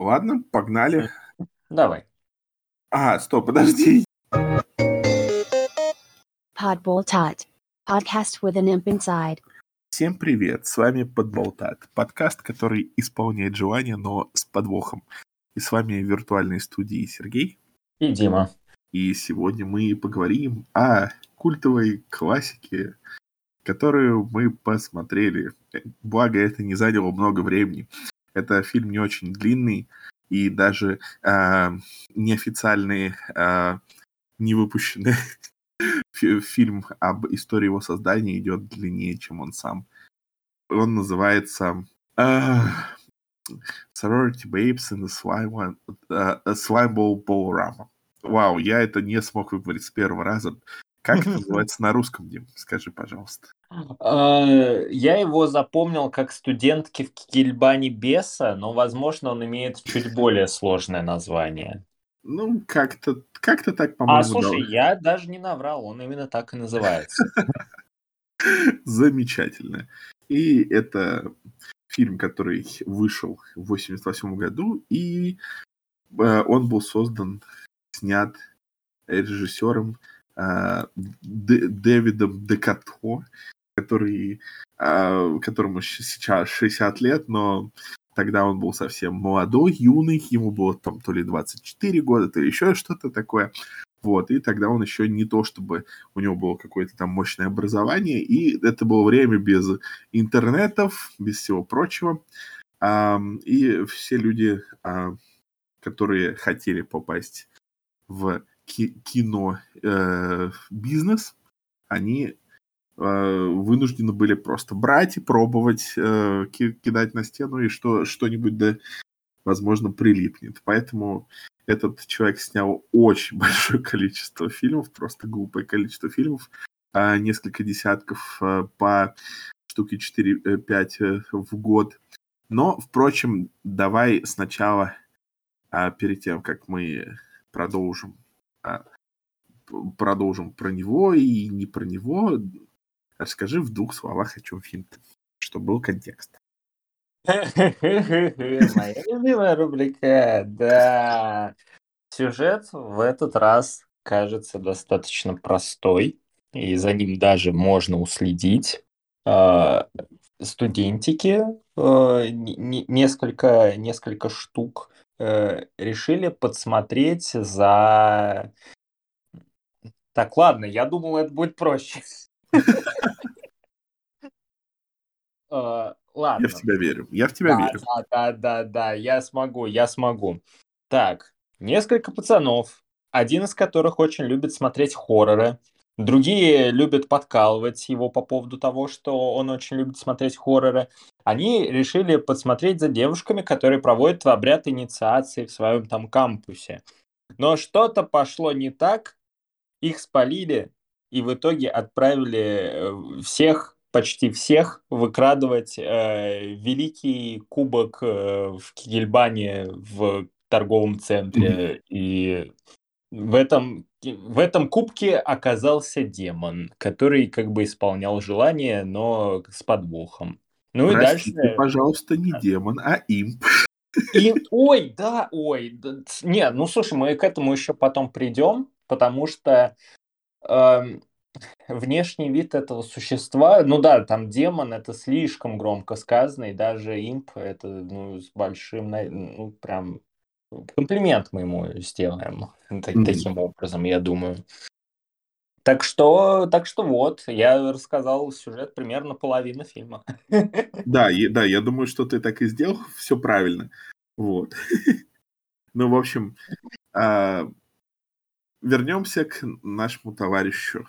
Ладно, погнали. Давай. А, стоп, подожди. Podboltat. Podcast with an imp inside. Всем привет, с вами Подболтат, подкаст, который исполняет желания, но с подвохом. И с вами в виртуальной студии Сергей. И Дима. И сегодня мы поговорим о культовой классике, которую мы посмотрели. Благо, это не заняло много времени. Это фильм не очень длинный, и даже э, неофициальный, э, не выпущенный фильм об истории его создания идет длиннее, чем он сам. Он называется uh, Sorority Babes in the Slime, uh, Slime Ball Ballorama. Вау, я это не смог выговорить с первого раза. Как это называется на русском, Дим? Скажи, пожалуйста. Я его запомнил как студентки в Кильбане Беса, но, возможно, он имеет чуть более сложное название. Ну, как-то как так, по-моему. А, слушай, да. я даже не наврал, он именно так и называется. Замечательно. И это фильм, который вышел в 88 году, и э, он был создан, снят режиссером Дэвидом Декато, который, э, которому сейчас 60 лет, но Тогда он был совсем молодой, юный, ему было там то ли 24 года, то ли еще что-то такое. Вот, и тогда он еще не то, чтобы у него было какое-то там мощное образование, и это было время без интернетов, без всего прочего. И все люди, а, которые хотели попасть в кино э, бизнес, они Э, вынуждены были просто брать и пробовать, э, кидать на стену, и что, что-нибудь, да, возможно, прилипнет. Поэтому этот человек снял очень большое количество фильмов, просто глупое количество фильмов, а несколько десятков по штуке 4-5 в год. Но, впрочем, давай сначала, а, перед тем, как мы продолжим, продолжим про него и не про него, Расскажи в двух словах, о чем фильм, чтобы был контекст. Моя любимая рубрика, да. Сюжет в этот раз кажется достаточно простой, и за ним даже можно уследить. А, студентики, а, несколько, несколько штук, э, решили подсмотреть за... Так, ладно, я думал, это будет проще. Ладно. Я в тебя верю. Я в тебя верю. Да, да, да, да, я смогу, я смогу. Так, несколько пацанов, один из которых очень любит смотреть хорроры, другие любят подкалывать его по поводу того, что он очень любит смотреть хорроры. Они решили подсмотреть за девушками, которые проводят обряд инициации в своем там кампусе. Но что-то пошло не так, их спалили, и в итоге отправили э, всех, почти всех, выкрадывать э, великий кубок э, в Кигельбане в торговом центре. Mm-hmm. И в этом, в этом кубке оказался демон, который как бы исполнял желание, но с подвохом. Ну Простите, и дальше... пожалуйста, не демон, а имп. И, ой, да, ой, да, не, ну слушай, мы к этому еще потом придем, потому что Эм, внешний вид этого существа, ну да, там демон, это слишком громко сказано, и даже имп, это ну, с большим, ну прям комплимент мы ему сделаем mm-hmm. таким образом, я думаю. Так что, так что вот, я рассказал сюжет примерно половины фильма. Да, и, да, я думаю, что ты так и сделал, все правильно. Вот. Ну, в общем, а, вернемся к нашему товарищу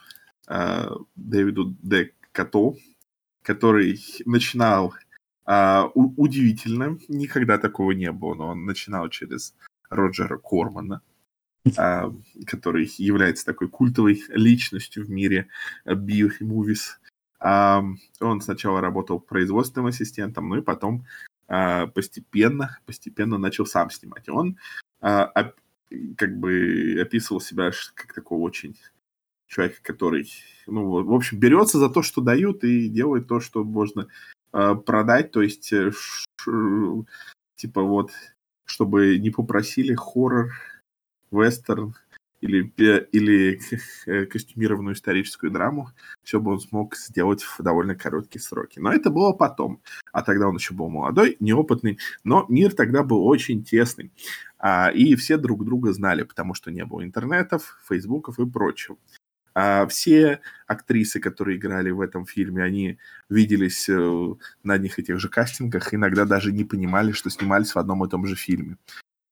э, Дэвиду Де Като, который начинал э, удивительно, никогда такого не было, но он начинал через Роджера Кормана, э, который является такой культовой личностью в мире би-мувис. Э, он сначала работал производственным ассистентом, ну и потом э, постепенно, постепенно начал сам снимать. Он э, как бы описывал себя как такого очень человека, который, ну, в общем, берется за то, что дают, и делает то, что можно продать, то есть, э, типа, вот, чтобы не попросили хоррор, вестерн или, или э, костюмированную историческую драму, все бы он смог сделать в довольно короткие сроки. Но это было потом. А тогда он еще был молодой, неопытный. Но мир тогда был очень тесный. А, и все друг друга знали, потому что не было интернетов, фейсбуков и прочего. А все актрисы, которые играли в этом фильме, они виделись э, на одних и тех же кастингах, иногда даже не понимали, что снимались в одном и том же фильме.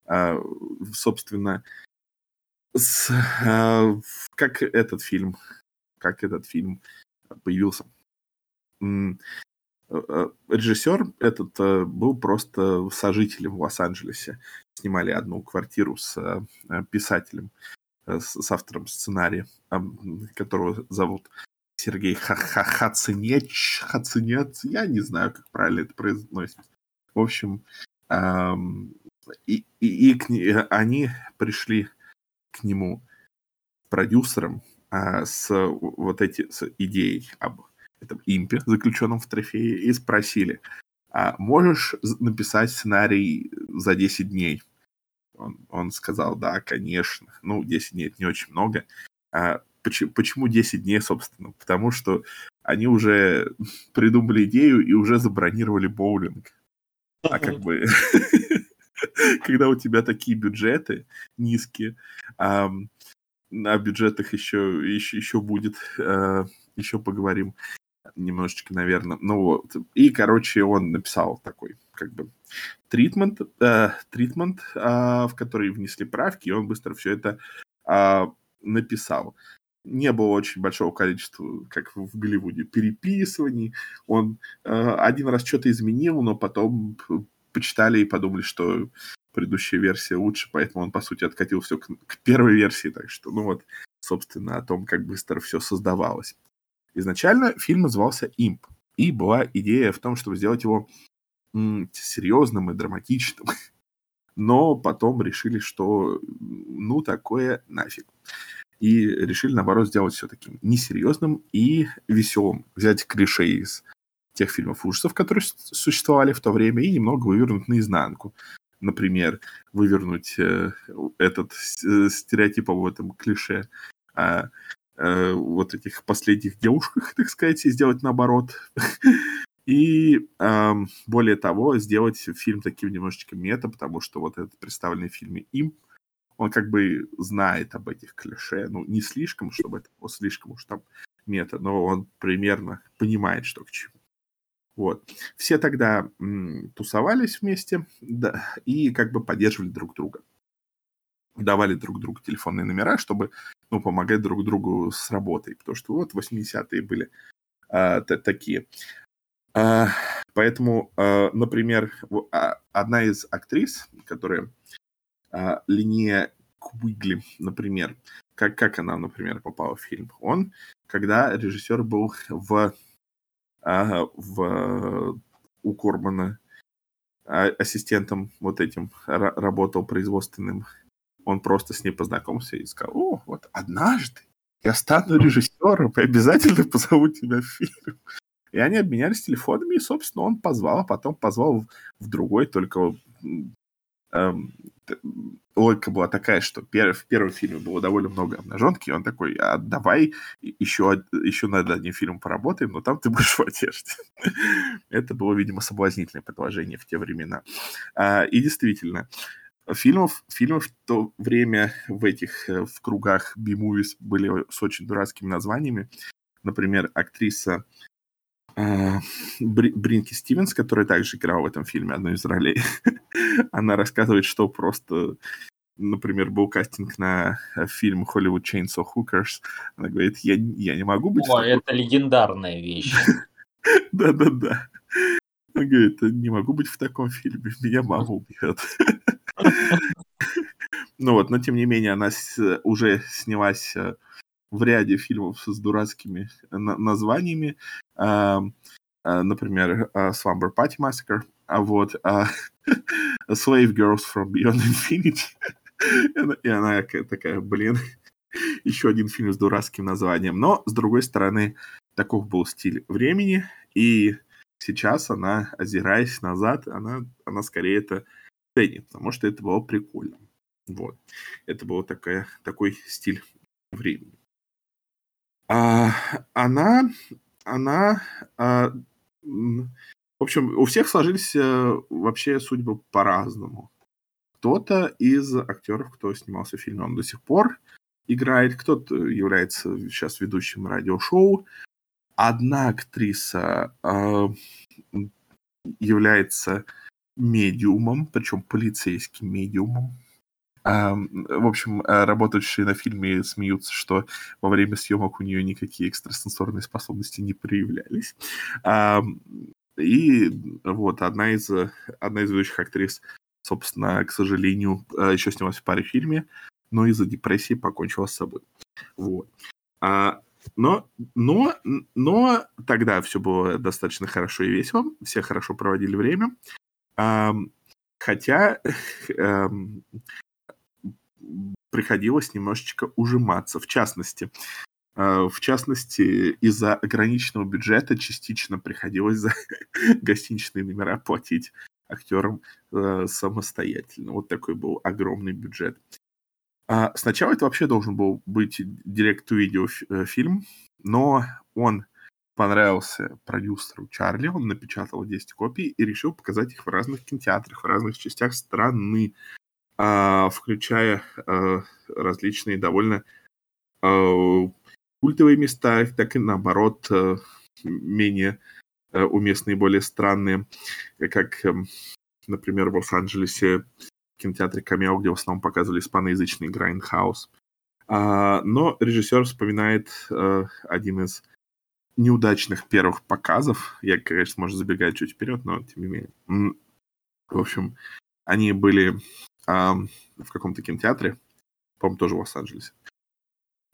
А, собственно, с, а, как этот фильм, как этот фильм появился. Э, э, режиссер этот был просто сожителем в Лос-Анджелесе. Снимали одну квартиру с писателем. Э, с автором сценария, которого зовут Сергей Хацинеч, Хацинец, я не знаю, как правильно это произносится. В общем, и, и, и к, они пришли к нему продюсером а, с вот эти с идеей об этом импе, заключенном в трофее, и спросили, а можешь написать сценарий за 10 дней? Он, он сказал, да, конечно. Ну, 10 дней это не очень много. А почему, почему 10 дней, собственно? Потому что они уже придумали идею и уже забронировали боулинг. А как бы... Когда у тебя такие бюджеты низкие, а, на бюджетах еще, еще, еще будет, а, еще поговорим немножечко, наверное. Ну вот. И, короче, он написал такой, как бы, тритмент, э, тритмент э, в который внесли правки, и он быстро все это э, написал. Не было очень большого количества, как в Голливуде, переписываний. Он э, один раз что-то изменил, но потом почитали и подумали, что предыдущая версия лучше, поэтому он, по сути, откатил все к, к первой версии. Так что, ну вот, собственно, о том, как быстро все создавалось. Изначально фильм назывался «Имп», и была идея в том, чтобы сделать его серьезным и драматичным. Но потом решили, что ну такое нафиг. И решили, наоборот, сделать все таким несерьезным и веселым. Взять клише из тех фильмов ужасов, которые существовали в то время, и немного вывернуть наизнанку. Например, вывернуть э, этот э, стереотип об этом клише о э, вот этих последних девушках, так сказать, и сделать наоборот. И э, более того, сделать фильм таким немножечко мета, потому что вот этот представленный в фильме им, он как бы знает об этих клише, ну, не слишком, чтобы это было слишком уж там мета, но он примерно понимает, что к чему. Вот. Все тогда м, тусовались вместе да, и как бы поддерживали друг друга. Давали друг другу телефонные номера, чтобы ну, помогать друг другу с работой. Потому что вот 80-е были э, такие. А, поэтому, а, например, а, одна из актрис, которая Линия Куигли, например, как, как она, например, попала в фильм? Он, когда режиссер был в, в у Кормана ассистентом вот этим работал производственным, он просто с ней познакомился и сказал, о, вот однажды я стану режиссером и обязательно позову тебя в фильм. И они обменялись телефонами, и, собственно, он позвал, а потом позвал в другой, только эм, логика была такая, что пер, в первом фильме было довольно много обнаженки, и он такой, а давай еще, еще над одним фильмом поработаем, но там ты будешь в одежде. Это было, видимо, соблазнительное предложение в те времена. А, и действительно, фильмов, фильмов в то время в этих, э, в кругах B-movies были с очень дурацкими названиями. Например, актриса а, Бринки Стивенс, которая также играла в этом фильме одну из ролей, она рассказывает, что просто, например, был кастинг на э, фильм Hollywood Chainsaw Hookers. Она говорит, я, я не могу быть... О, это легендарная вещь. Да-да-да. Она говорит, не могу быть в таком фильме, меня мама убьет. Ну вот, но тем не менее, она уже снялась э, в ряде фильмов с дурацкими названиями. А, а, например, а, Slumber Party Massacre, а вот Slave Girls from Beyond Infinity. И она такая, блин, еще один фильм с дурацким названием. Но, с другой стороны, таков был стиль времени, и сейчас она, озираясь назад, она, она скорее это сцене, потому что это было прикольно. Вот. Это был такая, такой стиль времени. А, она, она, а, в общем, у всех сложились э, вообще судьбы по-разному. Кто-то из актеров, кто снимался в фильме, он до сих пор играет, кто-то является сейчас ведущим радиошоу. Одна актриса э, является медиумом, причем полицейским медиумом. Э, в общем, э, работающие на фильме смеются, что во время съемок у нее никакие экстрасенсорные способности не проявлялись. Э, и вот одна из, одна из ведущих актрис, собственно, к сожалению, э, еще снялась в паре фильме, но из-за депрессии покончила с собой. Вот. А, но, но, но тогда все было достаточно хорошо и весело, все хорошо проводили время. Хотя а, приходилось немножечко ужиматься. В частности, а, в частности, из-за ограниченного бюджета частично приходилось за гостиничные номера платить актерам э, самостоятельно. Вот такой был огромный бюджет. А сначала это вообще должен был быть директ-видео э, фильм, но он понравился продюсеру Чарли, он напечатал 10 копий и решил показать их в разных кинотеатрах, в разных частях страны, а, включая а, различные довольно а, культовые места, так и наоборот э, менее э, уместные, более странные, как, эм, например, в Лос-Анджелесе кинотеатре Камео, где в основном показывали испаноязычный Грайндхаус. Но режиссер вспоминает э, один из неудачных первых показов. Я, конечно, может забегать чуть вперед, но тем не менее. В общем, они были в каком-то кинотеатре, по-моему, тоже в Лос-Анджелесе.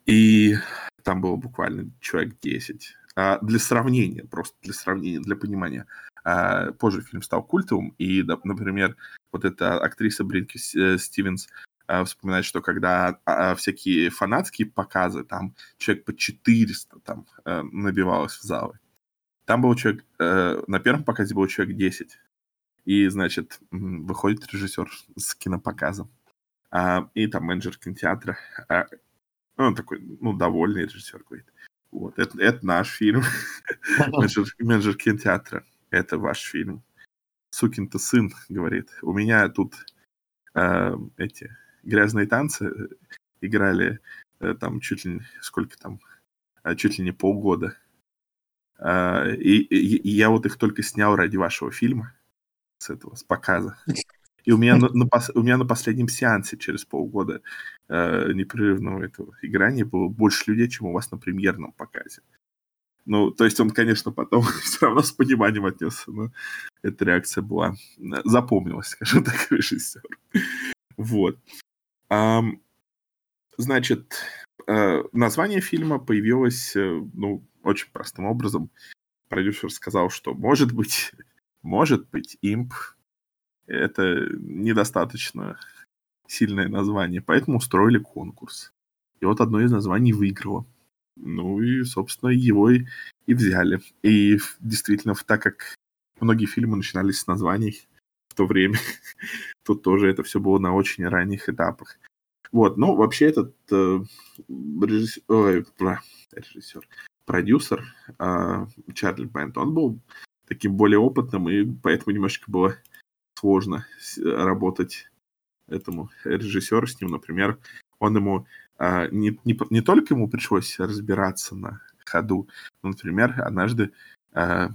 И там было буквально человек 10. А, для сравнения, просто для сравнения, для понимания. А, позже фильм стал культовым, и, например, вот эта актриса Бринки э, Стивенс а, вспоминает, что когда а, всякие фанатские показы, там человек по 400 там э, набивалось в залы. Там был человек, э, на первом показе был человек 10. И, значит, выходит режиссер с кинопоказом. И там менеджер кинотеатра он такой, ну, довольный режиссер говорит. Вот, это, это наш фильм. менеджер, менеджер кинотеатра. Это ваш фильм. Сукин-то сын, говорит. У меня тут э, эти грязные танцы играли э, там чуть ли не, сколько там, э, чуть ли не полгода. Э, и, и, и я вот их только снял ради вашего фильма с этого, с показа. И у меня на, на, у меня на последнем сеансе через полгода э, непрерывного этого играния было больше людей, чем у вас на премьерном показе. Ну, то есть он, конечно, потом все равно с пониманием отнесся, но эта реакция была... Э, запомнилась, скажем так, режиссер. Вот. Um, значит, э, название фильма появилось, э, ну, очень простым образом. Продюсер сказал, что может быть, может быть, имп это недостаточно сильное название, поэтому устроили конкурс. И вот одно из названий выиграло. Ну и, собственно, его и, и взяли. И действительно, так как многие фильмы начинались с названий в то время, тут тоже это все было на очень ранних этапах. Вот, ну, вообще этот э, режиссер, ой, режиссер, продюсер э, Чарли Бент, он был таким более опытным, и поэтому немножечко было сложно работать этому режиссеру с ним, например, он ему не, не, не только ему пришлось разбираться на ходу, но, например, однажды а,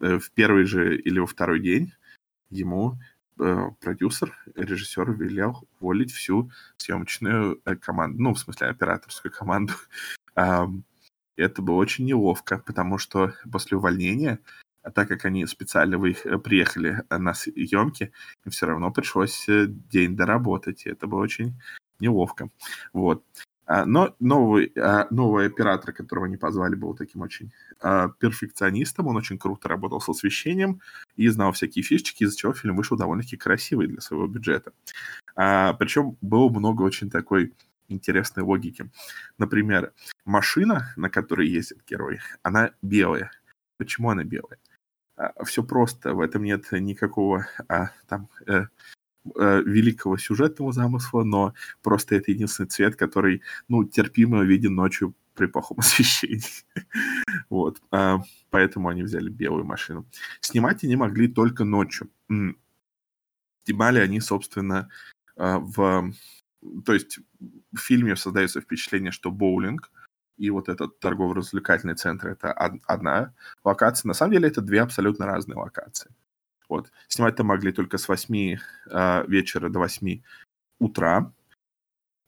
э, в первый же или во второй день ему а, продюсер, режиссер велел уволить всю съемочную э, команду, ну, в смысле, операторскую команду. А, это было очень неловко, потому что после увольнения а так как они специально. Э, приехали э, на съемки, им все равно пришлось э, день доработать, и это было очень неловко. Вот. А, но новый, а, новый оператор, которого они позвали, был таким очень перфекционистом, он очень круто работал с освещением и знал всякие фишечки, из-за чего фильм вышел довольно-таки красивый для своего бюджета. Причем было много очень такой интересной логики. Например, машина, на которой ездит герой, она белая. Почему она белая? А, все просто, в этом нет никакого а, там э, э, великого сюжетного замысла, но просто это единственный цвет, который, ну, терпимо виден ночью при плохом освещении. вот. А, поэтому они взяли белую машину. Снимать они могли только ночью. Снимали они, собственно, а, в... То есть в фильме создается впечатление, что боулинг и вот этот торгово-развлекательный центр — это одна локация. На самом деле это две абсолютно разные локации. Вот. Снимать-то могли только с 8 э, вечера до 8 утра.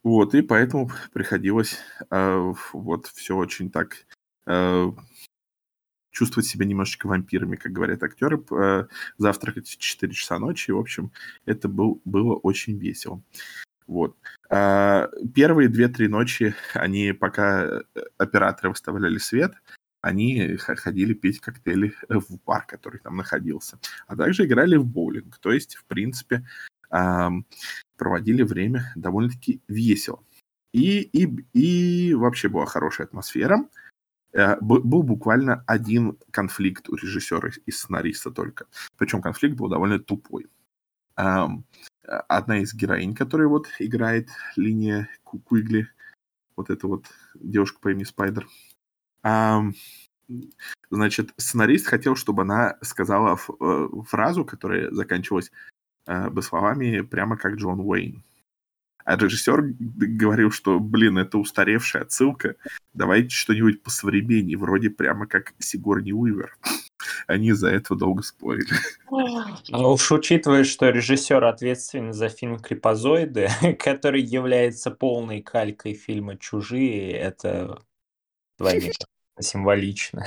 Вот, и поэтому приходилось э, вот все очень так э, чувствовать себя немножечко вампирами, как говорят актеры, э, завтракать в 4 часа ночи. В общем, это был, было очень весело. Вот. А, первые две-три ночи они, пока э, операторы выставляли свет, они ходили пить коктейли в бар, который там находился. А также играли в боулинг. То есть, в принципе, проводили время довольно-таки весело. И, и, и вообще была хорошая атмосфера. Э, был буквально один конфликт у режиссера и сценариста только. Причем конфликт был довольно тупой. Одна из героинь, которая вот играет линия Куигли, вот эта вот девушка по имени Спайдер, значит, сценарист хотел, чтобы она сказала э, фразу, которая заканчивалась э, бы словами прямо как Джон Уэйн. А режиссер говорил, что, блин, это устаревшая отсылка, давайте что-нибудь посовременнее, вроде прямо как Сигурни Уивер. Они из-за этого долго спорили. Ну уж учитывая, что режиссер ответственен за фильм «Крипозоиды», который является полной калькой фильма «Чужие», это вдвойне символично.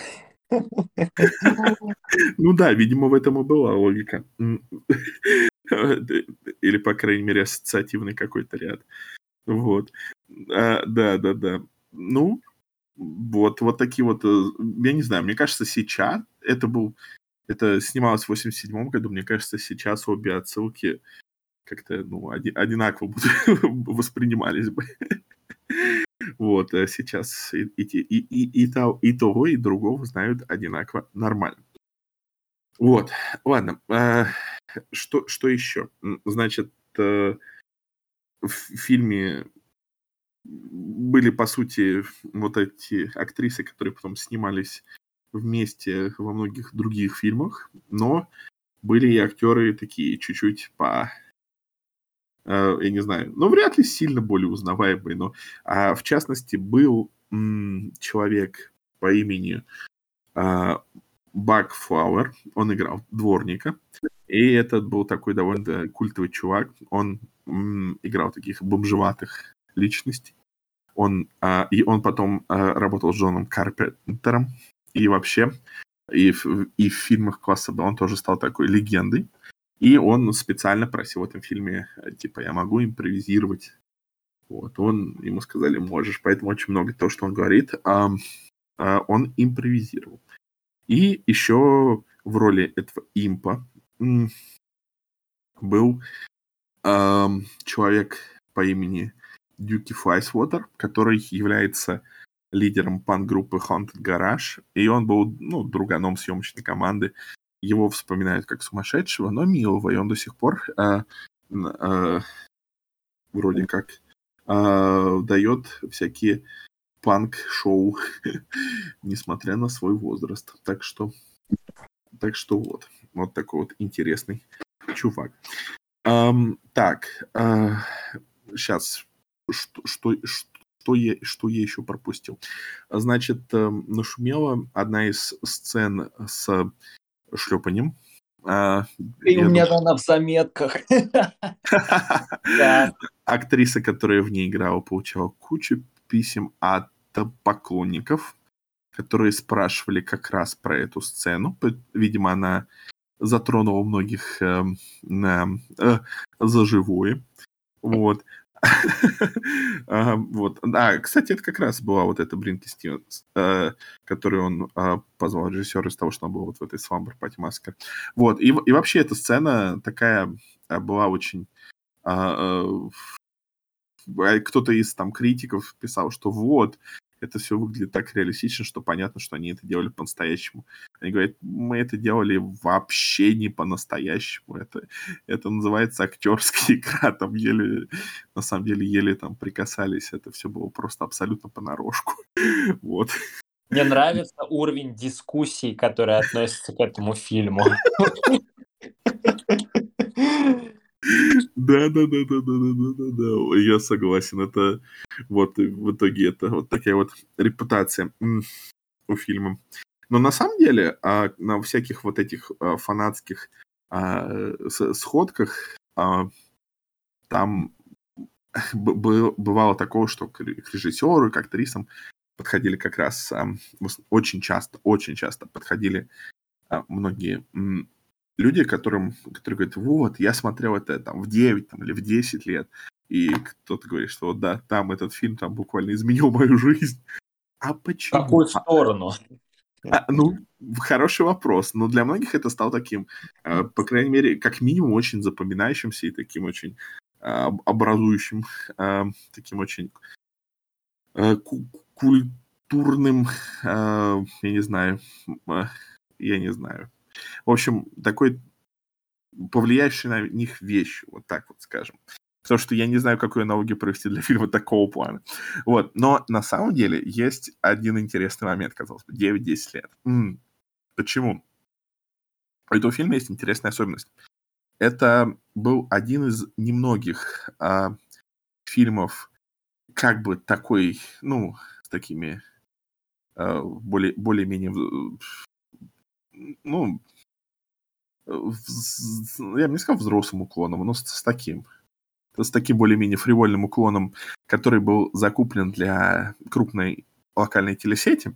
Ну да, видимо, в этом и была логика. Или, по крайней мере, ассоциативный какой-то ряд. Вот. А, да, да, да. Ну, вот, вот такие вот, э, я не знаю, мне кажется, сейчас это был, это снималось в 87 году, мне кажется, сейчас обе отсылки как-то, ну, оди, одинаково воспринимались бы. Вот, а сейчас и, и, и, и, и, того, и того, и другого знают одинаково нормально. Вот, ладно. Э, что, что еще? Значит, э, в фильме были, по сути, вот эти актрисы, которые потом снимались вместе во многих других фильмах, но были и актеры такие чуть-чуть по э, я не знаю, ну, вряд ли сильно более узнаваемый, но а, в частности был м, человек по имени Бак Флауэр, он играл дворника, и этот был такой довольно культовый чувак, он м, играл таких бомжеватых личностей, он, а, и он потом а, работал с Джоном Карпентером, и вообще, и в, и в фильмах класса Б он тоже стал такой легендой, и он специально просил в этом фильме, типа, я могу импровизировать. Вот, он, ему сказали, можешь, поэтому очень много того, что он говорит, а, а, он импровизировал. И еще в роли этого импа был а, человек по имени Дюки Флайсвотер, который является лидером пан-группы Haunted Garage, и он был, ну, друганом съемочной команды его вспоминают как сумасшедшего, но милого, и он до сих пор э, э, вроде как э, дает всякие панк-шоу, несмотря на свой возраст. Так что, так что вот, вот такой вот интересный чувак. Um, так, uh, сейчас, что, что, что, я, что я еще пропустил? Значит, uh, нашумела одна из сцен с шлепанием. А, И у меня думаю... она в заметках. Актриса, которая в ней играла, получала кучу писем от поклонников, которые спрашивали как раз про эту сцену. Видимо, она затронула многих э, э, за живое. Вот. Вот. А, кстати, это как раз была вот эта Бринки Стивенс, э, которую он а, позвал режиссера из того, что он был вот в этой Свамбер Пати Маскер. Вот. И, и вообще эта сцена такая а, была очень... А, кто-то из там критиков писал, что вот, это все выглядит так реалистично, что понятно, что они это делали по-настоящему. Они говорят, мы это делали вообще не по-настоящему. Это, это называется актерская игра. Там еле, на самом деле, еле там прикасались. Это все было просто абсолютно понарошку. Вот. Мне нравится уровень дискуссий, который относится к этому фильму. Да, да, да, да, да, да, да, да, я согласен. Это вот в итоге это вот такая вот репутация у фильма. Но на самом деле а, на всяких вот этих а, фанатских а, сходках там бывало такого, что к режиссеру, к актрисам подходили как раз очень часто, очень часто подходили многие люди, которым, которые говорят, вот, я смотрел это там в 9 там, или в 10 лет, и кто-то говорит, что вот да, там этот фильм там буквально изменил мою жизнь. А почему? В какую а, сторону? А, ну, хороший вопрос. Но для многих это стало таким, э, по крайней мере, как минимум, очень запоминающимся и таким очень э, образующим, э, таким очень культурным, я не знаю, я не знаю, в общем, такой повлияющий на них вещь, вот так вот скажем. Потому что я не знаю, какую аналогию провести для фильма такого плана. Вот. Но на самом деле есть один интересный момент, казалось бы, 9-10 лет. М-м. Почему? У этого фильма есть интересная особенность. Это был один из немногих а, фильмов, как бы такой, ну, с такими а, более, более-менее ну, я бы не сказал взрослым уклоном, но с, с таким. С таким более-менее фривольным уклоном, который был закуплен для крупной локальной телесети,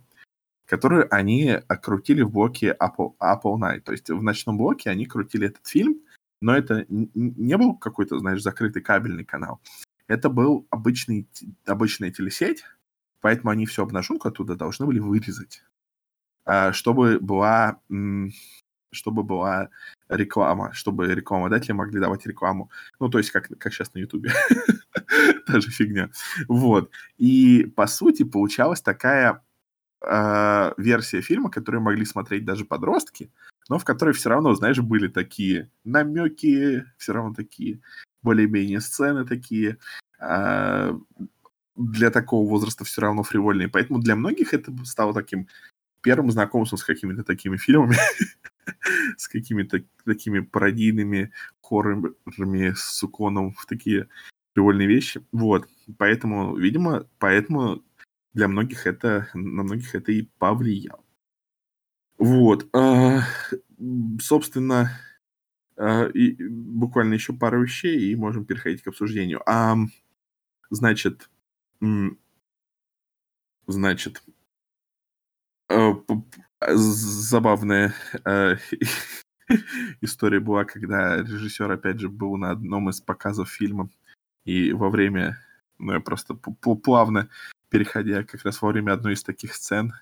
которую они окрутили в блоке Apple, Apple Night. То есть в ночном блоке они крутили этот фильм, но это не был какой-то, знаешь, закрытый кабельный канал. Это был обычный, обычная телесеть, поэтому они всю обнаженку оттуда должны были вырезать. А, чтобы была чтобы была реклама, чтобы рекламодатели могли давать рекламу. Ну, то есть, как, как сейчас на Ютубе. Та же фигня. Вот. И, по сути, получалась такая э, версия фильма, которую могли смотреть даже подростки, но в которой все равно, знаешь, были такие намеки, все равно такие более-менее сцены такие. Э, для такого возраста все равно фривольные. Поэтому для многих это стало таким первым знакомством с какими-то такими фильмами, с какими-то такими пародийными хоррорами с уклоном в такие привольные вещи. Вот. Поэтому, видимо, поэтому для многих это, на многих это и повлияло. Вот. А, собственно, а, и буквально еще пару вещей, и можем переходить к обсуждению. А, значит, значит, забавная э, история была, когда режиссер, опять же, был на одном из показов фильма, и во время, ну, я просто плавно переходя как раз во время одной из таких сцен,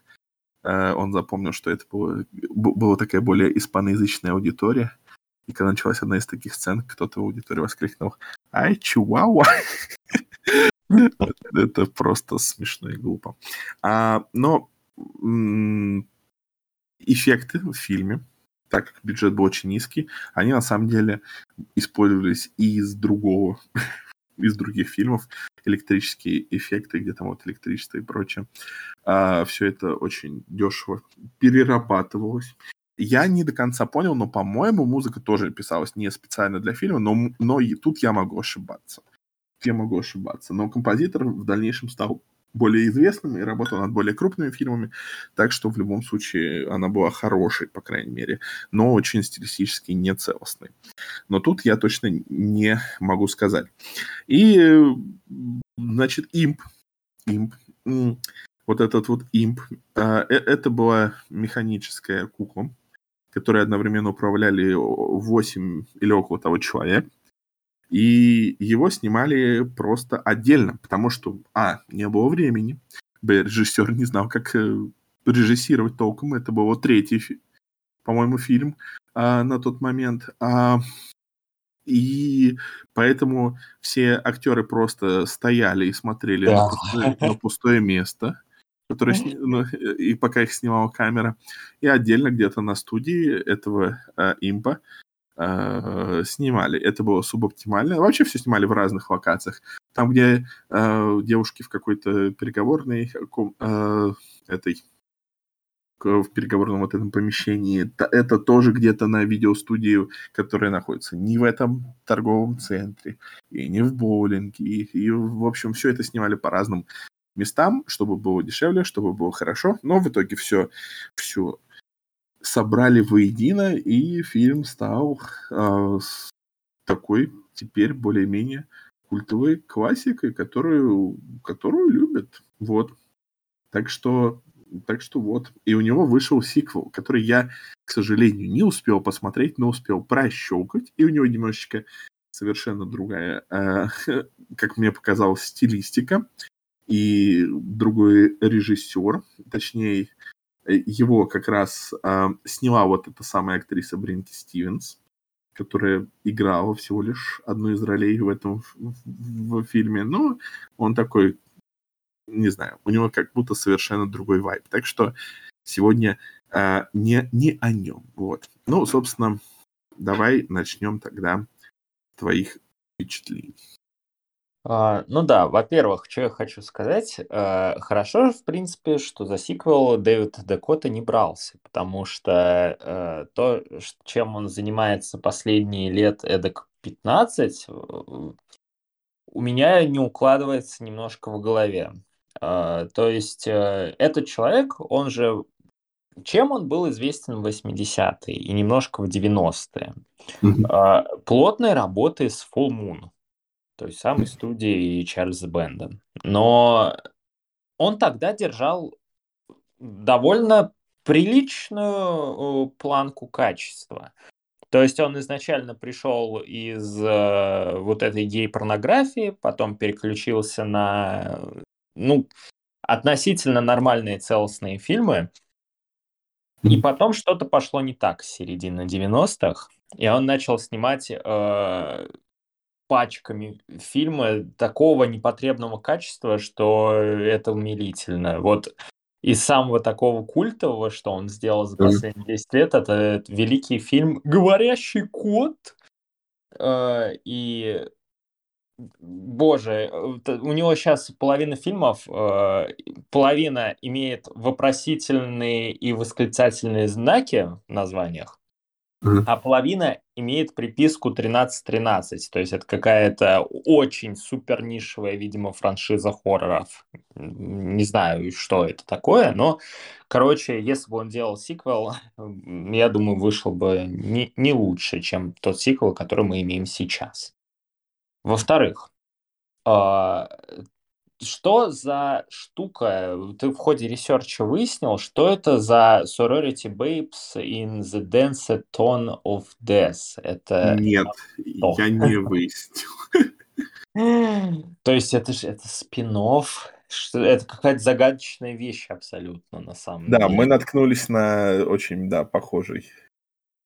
э, он запомнил, что это было, была такая более испаноязычная аудитория, и когда началась одна из таких сцен, кто-то в аудитории воскликнул «Ай, чуауа!» Это просто смешно и глупо. А, но эффекты в фильме, так как бюджет был очень низкий, они на самом деле использовались и из другого, из других фильмов, электрические эффекты, где там вот электричество и прочее. А, все это очень дешево перерабатывалось. Я не до конца понял, но, по-моему, музыка тоже писалась не специально для фильма, но, но и тут я могу ошибаться. Я могу ошибаться. Но композитор в дальнейшем стал более известным и работал над более крупными фильмами, так что в любом случае она была хорошей, по крайней мере, но очень стилистически нецелостной. Но тут я точно не могу сказать. И, значит, имп, имп, вот этот вот имп, а, э, это была механическая кукла, которой одновременно управляли 8 или около того человек. И его снимали просто отдельно, потому что, а, не было времени, б, режиссер не знал, как э, режиссировать толком. Это был третий, по-моему, фильм а, на тот момент. А, и поэтому все актеры просто стояли и смотрели да. на, пустое, на пустое место. которые сни- ну, и пока их снимала камера, и отдельно где-то на студии этого э, импа э, снимали. Это было субоптимально. Вообще все снимали в разных локациях. Там, где э, девушки в какой-то переговорной э, этой в переговорном вот этом помещении. Это тоже где-то на видеостудии, которая находится не в этом торговом центре, и не в боулинге. И, и в общем, все это снимали по разным местам, чтобы было дешевле, чтобы было хорошо. Но в итоге все, все собрали воедино, и фильм стал э, такой теперь более-менее культовой классикой, которую, которую любят. Вот. Так что, так что вот. И у него вышел сиквел, который я, к сожалению, не успел посмотреть, но успел прощелкать. И у него немножечко совершенно другая, э, как мне показалось, стилистика. И другой режиссер, точнее, его как раз э, сняла вот эта самая актриса Бринки Стивенс которая играла всего лишь одну из ролей в этом в, в, в фильме. Но он такой, не знаю, у него как будто совершенно другой вайб. Так что сегодня э, не, не о нем. Вот. Ну, собственно, давай начнем тогда твоих впечатлений. А, ну да, во-первых, что я хочу сказать. Э, хорошо, в принципе, что за сиквел Дэвид Дакота не брался, потому что э, то, чем он занимается последние лет эдак 15, э, у меня не укладывается немножко в голове. то есть этот человек, он же... Чем он был известен в 80-е и немножко в 90-е? Mm-hmm. плотной работой с Full Moon то есть самой студии Чарльза Бенда. Но он тогда держал довольно приличную планку качества. То есть он изначально пришел из э, вот этой гей-порнографии, потом переключился на ну, относительно нормальные целостные фильмы. И потом что-то пошло не так с середины 90-х, и он начал снимать э, пачками фильмы такого непотребного качества, что это умилительно. Вот из самого такого культового, что он сделал за последние 10 лет, это, великий фильм «Говорящий кот». Э, и Боже, у него сейчас половина фильмов, э, половина имеет вопросительные и восклицательные знаки в названиях, а половина имеет приписку 1313, то есть это какая-то очень супер нишевая, видимо, франшиза хорроров. Не знаю, что это такое, но, короче, если бы он делал сиквел, я думаю, вышел бы не, не лучше, чем тот сиквел, который мы имеем сейчас. Во-вторых, а, что за штука? Ты в ходе research а выяснил, что это за Sorority Babes in the Dance-A-Thon of Death? Это Нет, что? я не выяснил. То есть это же это спин это какая-то загадочная вещь абсолютно на самом да, деле. Да, мы наткнулись на очень, да, похожий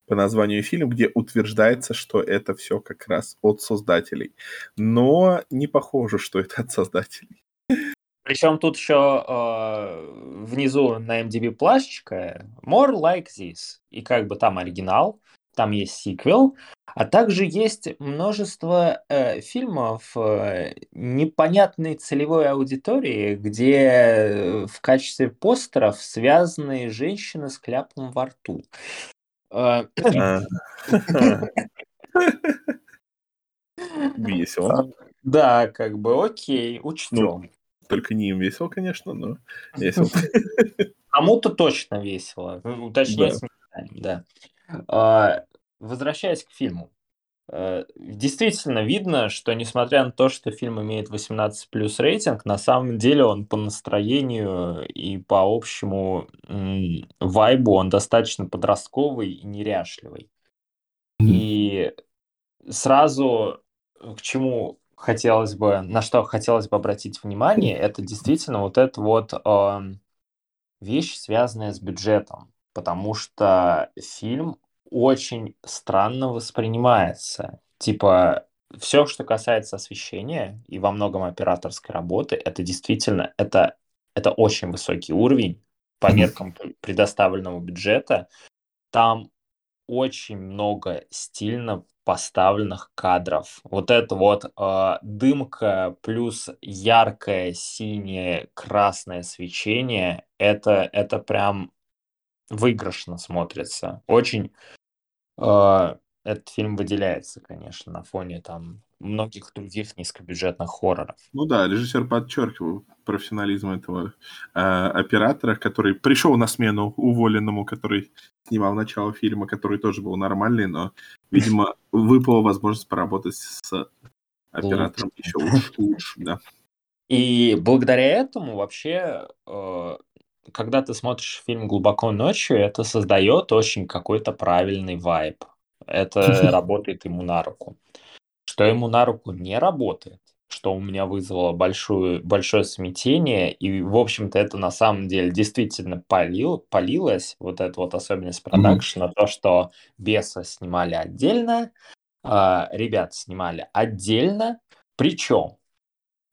по названию фильм, где утверждается, что это все как раз от создателей. Но не похоже, что это от создателей. Причем тут еще э, внизу на MDB плашечка More Like This. И как бы там оригинал, там есть сиквел, а также есть множество э, фильмов э, непонятной целевой аудитории, где э, в качестве постеров связаны женщины с кляпом во рту. Э, Весело. Да, как бы окей, учтем. Ну, только не им весело, конечно, но весело. Кому-то точно весело. Уточнять да. да. А, возвращаясь к фильму. Э, действительно видно, что несмотря на то, что фильм имеет 18 плюс рейтинг, на самом деле он по настроению и по общему вайбу он достаточно подростковый и неряшливый. И сразу к чему хотелось бы, на что хотелось бы обратить внимание, это действительно вот эта вот э, вещь, связанная с бюджетом, потому что фильм очень странно воспринимается. Типа, все, что касается освещения и во многом операторской работы, это действительно, это это очень высокий уровень по меркам предоставленного бюджета. Там очень много стильно поставленных кадров. Вот это вот э, дымка плюс яркое синее красное свечение, это, это прям выигрышно смотрится. Очень этот фильм выделяется, конечно, на фоне там многих других низкобюджетных хорроров. Ну да, режиссер подчеркивал профессионализм этого э, оператора, который пришел на смену уволенному, который снимал начало фильма, который тоже был нормальный, но, видимо, выпала возможность поработать с оператором еще лучше, да. И благодаря этому вообще, э, когда ты смотришь фильм глубоко ночью, это создает очень какой-то правильный вайб. Это работает ему на руку. Что ему на руку не работает, что у меня вызвало большую, большое смятение, и, в общем-то, это на самом деле действительно полил, полилось, вот это вот особенность продакшена, mm-hmm. то, что Беса снимали отдельно, э, ребят снимали отдельно, причем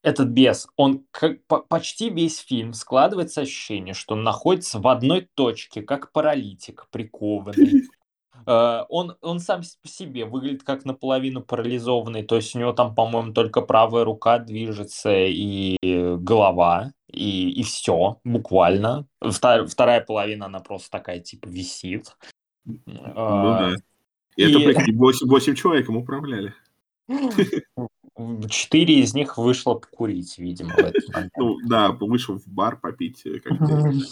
этот бес, он как, по, почти весь фильм складывается ощущение, что он находится в одной точке, как паралитик, прикованный. Э, он, он сам по себе выглядит как наполовину парализованный, то есть у него там, по-моему, только правая рука движется и голова, и, и все, буквально. Вторая, вторая половина, она просто такая, типа, висит. Ну да. И, и... это, прикинь, 8, 8 человек им управляли. Четыре из них вышло покурить, видимо. Ну да, вышел в бар попить э, коктейль.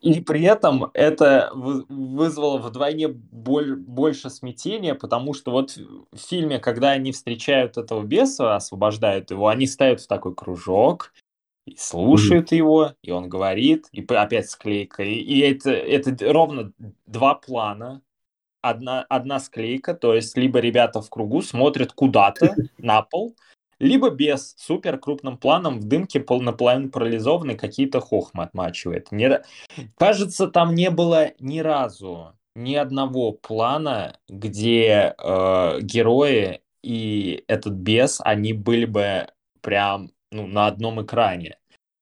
И при этом это вызвало вдвойне боль, больше смятения, потому что вот в фильме, когда они встречают этого беса, освобождают его, они ставят в такой кружок, и слушают mm-hmm. его, и он говорит, и опять склейка. И, и это, это ровно два плана, одна, одна склейка, то есть либо ребята в кругу смотрят куда-то на пол, либо без супер крупным планом в дымке пол, наполовину парализованный какие-то хохмы отмачивает. Не... Кажется, там не было ни разу ни одного плана, где э, герои и этот бес, они были бы прям ну, на одном экране.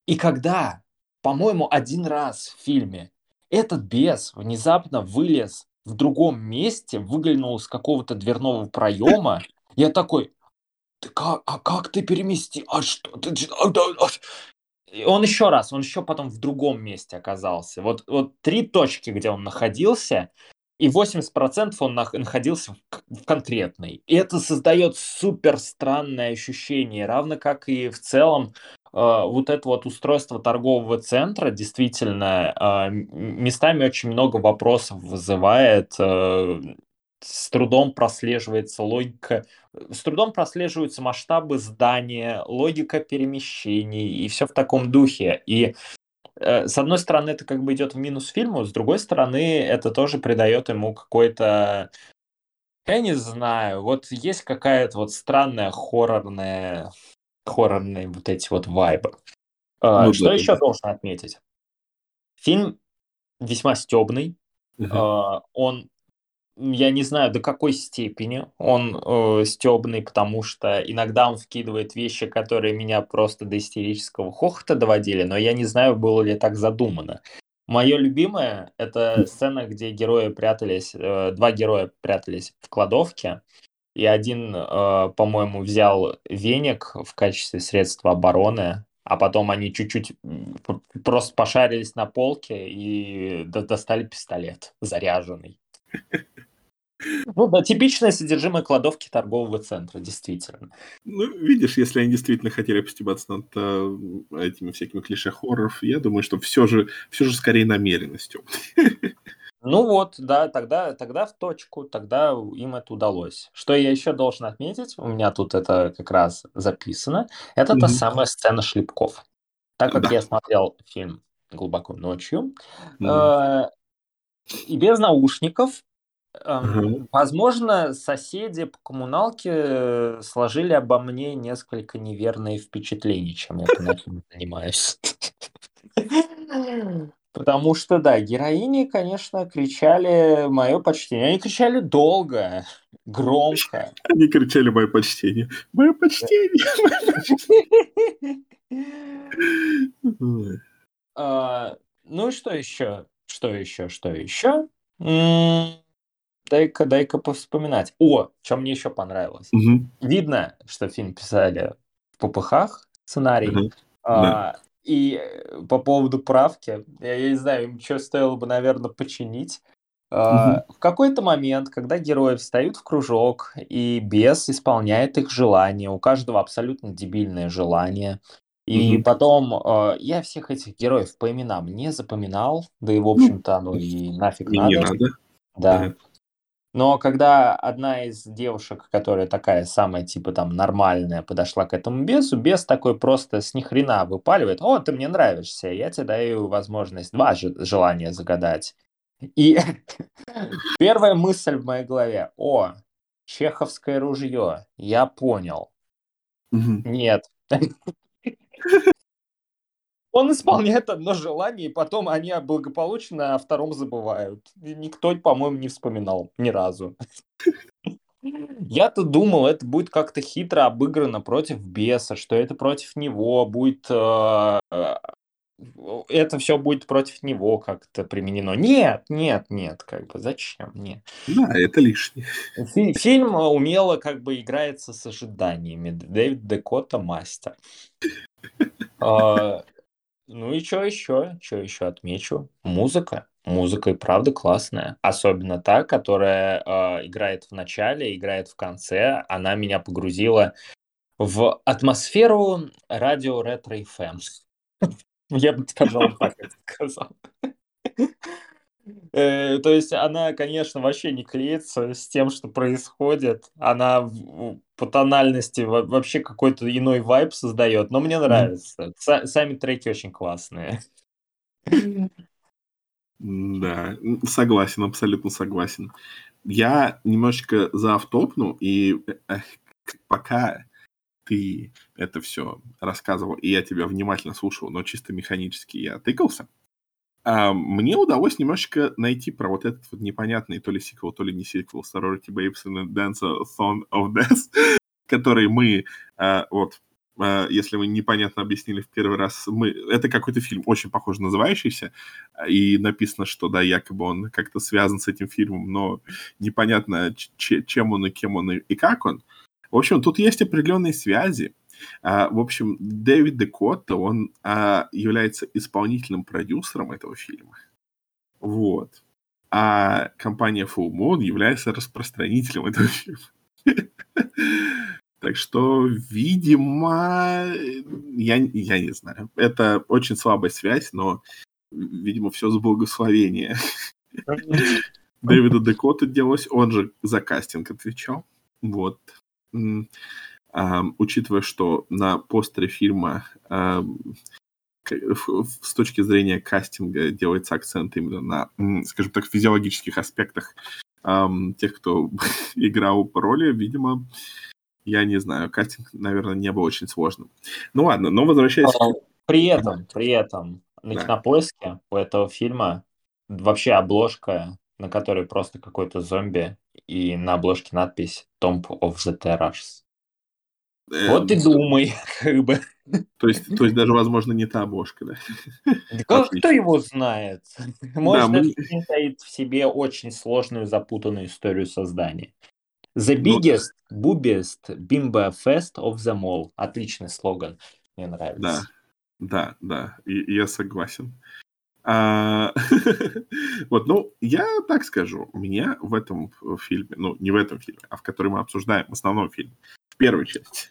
И когда, по-моему, один раз в фильме этот бес внезапно вылез в другом месте, выглянул из какого-то дверного проема, я такой, ты как, а как ты перемести? А что ты? А, а, и он еще раз, он еще потом в другом месте оказался. Вот, вот три точки, где он находился, и 80% он находился в, конкретной. И это создает супер странное ощущение, равно как и в целом вот это вот устройство торгового центра действительно э, местами очень много вопросов вызывает. Э, с трудом прослеживается логика, с трудом прослеживаются масштабы здания, логика перемещений и все в таком духе. И э, с одной стороны, это как бы идет в минус фильму, с другой стороны, это тоже придает ему какой-то я не знаю, вот есть какая-то вот странная хоррорная, хоррорные вот эти вот вайбы. Э, ну, Что да, еще да. должен отметить? Фильм весьма стебный. Uh-huh. Он я не знаю, до какой степени он э, стебный, потому что иногда он вкидывает вещи, которые меня просто до истерического хохота доводили, но я не знаю, было ли так задумано. Мое любимое — это сцена, где герои прятались, э, два героя прятались в кладовке, и один, э, по-моему, взял веник в качестве средства обороны, а потом они чуть-чуть просто пошарились на полке и достали пистолет заряженный. Ну да, типичное содержимое кладовки торгового центра, действительно. Ну, видишь, если они действительно хотели постебаться над э, этими всякими клише хорроров, я думаю, что все же, все же скорее намеренностью. Ну вот, да, тогда, тогда в точку, тогда им это удалось. Что я еще должен отметить, у меня тут это как раз записано, это mm-hmm. та самая сцена шлепков. Так как да. я смотрел фильм глубоко ночью, mm-hmm. э, и без наушников, Угу. Возможно, соседи по коммуналке э, сложили обо мне несколько неверные впечатления, чем я занимаюсь. Потому что, да, героини, конечно, кричали мое почтение. Они кричали долго, громко. Они кричали мое почтение. Мое почтение. А, ну и что еще? Что еще? Что еще? Дай-ка, дай-ка повспоминать. О, что мне еще понравилось. Видно, что фильм писали в ППХ, сценарий. А, И э, по поводу правки, я, я не знаю, им что стоило бы, наверное, починить. А, В какой-то момент, когда герои встают в кружок, и бес исполняет их желание, у каждого абсолютно дебильное желание. И Мгм. потом э, я всех этих героев по именам не запоминал, да и, в общем-то, оно и нафиг Мне не надо. надо. Да. Ага. Но когда одна из девушек, которая такая самая, типа, там, нормальная, подошла к этому бесу, бес такой просто с ни хрена выпаливает, о, ты мне нравишься, я тебе даю возможность два же- желания загадать. И первая мысль в моей голове, о, чеховское ружье, я понял. Нет. Он исполняет одно желание, и потом они благополучно о втором забывают. И никто, по-моему, не вспоминал ни разу. Я-то думал, это будет как-то хитро обыграно против беса, что это против него будет... э, э, Это все будет против него как-то применено. Нет, нет, нет, как бы зачем? Нет. Да, это лишнее. Фи- Фильм умело как бы играется с ожиданиями. Дэвид Декота мастер. А, Ну и что еще? Что еще отмечу? Музыка. Музыка и правда классная. Особенно та, которая э, играет в начале, играет в конце. Она меня погрузила в атмосферу радио Ретро FM. Я бы, пожалуй, так это сказал. Э, То есть она, конечно, вообще не клеится с тем, что происходит. Она по тональности во- вообще какой-то иной вайб создает, но мне нравится. Са- Сами треки очень классные. Да, согласен, абсолютно согласен. Я немножечко заавтопну, и пока ты это все рассказывал, и я тебя внимательно слушал, но чисто механически я тыкался, а, мне удалось немножечко найти про вот этот вот непонятный то ли сиквел, то ли не сиквел Sorority Babes and Dance Song of Death, который мы а, вот а, если вы непонятно объяснили в первый раз, мы это какой-то фильм очень похоже называющийся, и написано, что да, якобы он как-то связан с этим фильмом, но непонятно, чем он и кем он и как он. В общем, тут есть определенные связи. А, в общем, Дэвид Декотта, он а, является исполнительным продюсером этого фильма. Вот. А компания Full Moon является распространителем этого фильма. Так что, видимо, я, я не знаю. Это очень слабая связь, но, видимо, все с благословения. Дэвида Декота делалось, он же за кастинг отвечал. Вот. Учитывая, что на постере фильма с точки зрения кастинга делается акцент именно на, скажем так, физиологических аспектах тех, кто играл роли, видимо, я не знаю, кастинг, наверное, не был очень сложным. Ну ладно, но возвращаясь А. При этом, при этом, на Да. кинопоиске у этого фильма вообще обложка, на которой просто какой-то зомби, и на обложке надпись Tomb of the Terrors. Вот и думай, как бы. То есть, то есть даже, возможно, не та обложка, да? Да Кто, его знает? Может, мы- этот фильм таит в себе очень сложную, запутанную историю создания. The Ну, biggest, boobiest bimbo fest of them all. Отличный слоган. Мне нравится. Да, да, да, и, я согласен. А, вот, ну, я так скажу, меня в этом фильме, ну, не в этом фильме, а в котором мы обсуждаем, в основном фильме, первой части.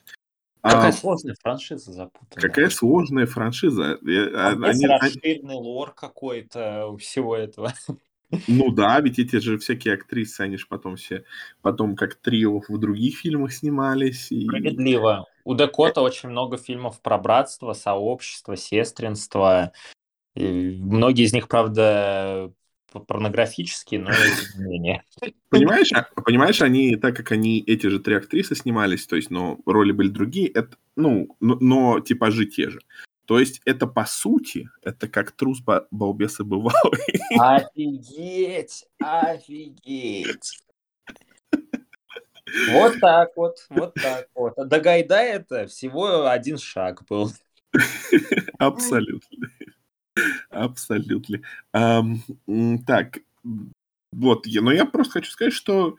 а, Какая сложная франшиза запутанная. какая сложная франшиза. А, они- они- расширенный лор какой-то у всего этого. ну да, ведь эти же всякие актрисы, они же потом все, потом как трио в других фильмах снимались. И... Справедливо. У Декота очень много фильмов про братство, сообщество, сестринство. И многие из них, правда, порнографические, но тем не менее. Понимаешь, а- понимаешь, они, так как они, эти же три актрисы снимались, то есть, но роли были другие, это, ну, но, но типажи те же. То есть, это по сути, это как трус ба- балбеса бывалый. Офигеть! Офигеть! Вот так вот, вот так вот. А до Гайдая это всего один шаг был. Абсолютно. Абсолютно. Так, вот, но я просто хочу сказать, что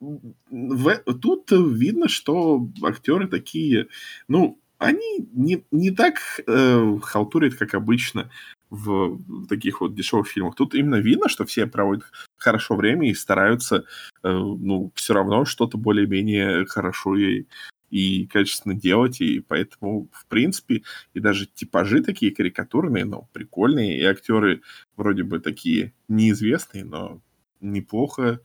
в, тут видно, что актеры такие, ну, они не, не так э, халтурят, как обычно в таких вот дешевых фильмах. Тут именно видно, что все проводят хорошо время и стараются, э, ну, все равно что-то более-менее хорошо и, и качественно делать, и поэтому, в принципе, и даже типажи такие карикатурные, но прикольные, и актеры вроде бы такие неизвестные, но неплохо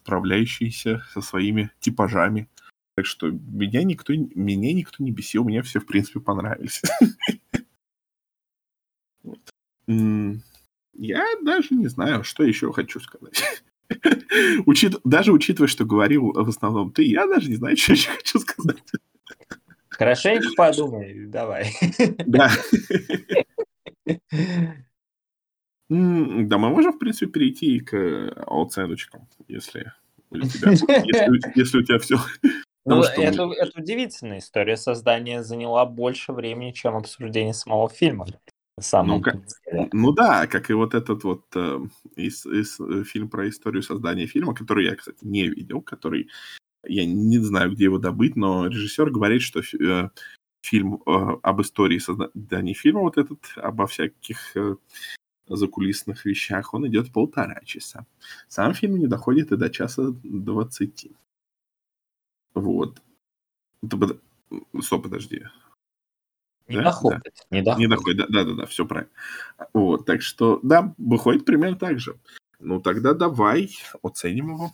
справляющиеся со своими типажами. Так что меня никто, меня никто не бесил, мне все, в принципе, понравились. Я даже не знаю, что еще хочу сказать. Учит... Даже учитывая, что говорил в основном ты, я даже не знаю, что еще хочу сказать. Хорошенько подумай, давай. Да. Да, мы можем, в принципе, перейти к оценочкам, если у тебя, если, если у тебя все. Ну, это, мы... это удивительная история. Создание заняла больше времени, чем обсуждение самого фильма. Ну, как, ну да, как и вот этот вот э, из, из, э, фильм про историю создания фильма, который я, кстати, не видел, который я не знаю, где его добыть, но режиссер говорит, что э, фильм э, об истории создания фильма, вот этот, обо всяких э, закулисных вещах, он идет полтора часа. Сам фильм не доходит и до часа двадцати. Вот. Стоп, подожди. Не да? доходит. Да. Не доходит. Не доходит, да, да, да, все правильно. Вот, так что, да, выходит примерно так же. Ну, тогда давай оценим его.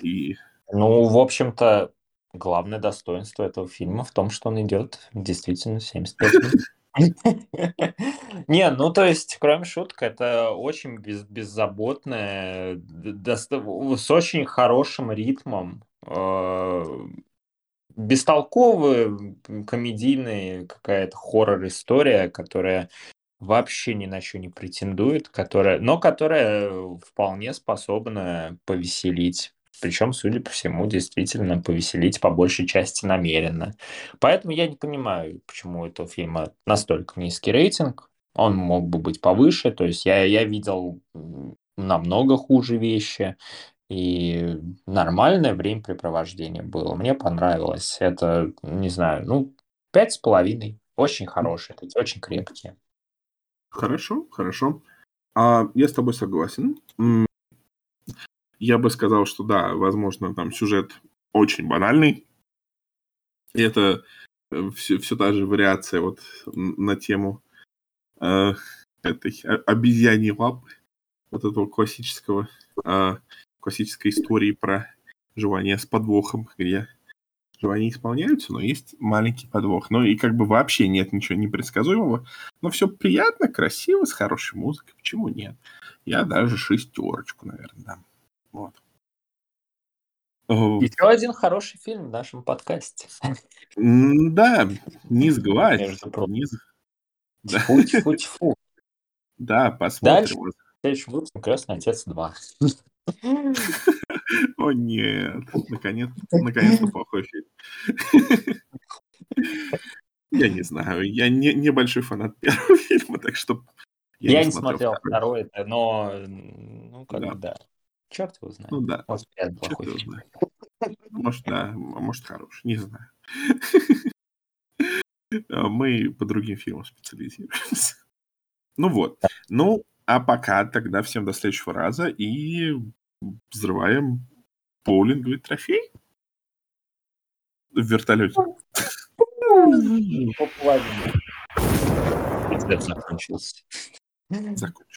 И... Ну, в общем-то, главное достоинство этого фильма в том, что он идет действительно 75 минут. Не, ну то есть, кроме шуток, это очень без, беззаботное, с очень хорошим ритмом, э, бестолковая, комедийная какая-то хоррор-история, которая вообще ни на что не претендует, которая, но которая вполне способна повеселить. Причем, судя по всему, действительно повеселить по большей части намеренно. Поэтому я не понимаю, почему у этого фильма настолько низкий рейтинг. Он мог бы быть повыше. То есть я, я видел намного хуже вещи. И нормальное времяпрепровождение было. Мне понравилось. Это, не знаю, ну, пять с половиной. Очень хорошие, очень крепкие. Хорошо, хорошо. А, я с тобой согласен. Я бы сказал, что да, возможно, там сюжет очень банальный. И это все, э, все та же вариация вот на тему э, этой обезьяньей лапы, вот этого классического э, классической истории про желание с подвохом, где желания исполняются, но есть маленький подвох. Ну и как бы вообще нет ничего непредсказуемого. Но все приятно, красиво, с хорошей музыкой. Почему нет? Я даже шестерочку, наверное, дам. Вот. Еще один хороший фильм в нашем подкасте. Да, не сгладь. Низ... Да. Тьфу, тьфу, тьфу. Да, посмотрим. Дальше, в следующем выпуске «Крестный отец 2». О нет, наконец, наконец-то плохой фильм. Я не знаю, я не, не большой фанат первого фильма, так что... Я, я не, не смотрел второй, но, ну, как да. бы, да. Черт его знает. Ну да. Может, плохой Черт фильм. Может, да, а может, хороший, не знаю. Мы по другим фильмам специализируемся. Ну вот. Ну, а пока тогда всем до следующего раза и взрываем боулинговый трофей в вертолете. Закончился. Закончился.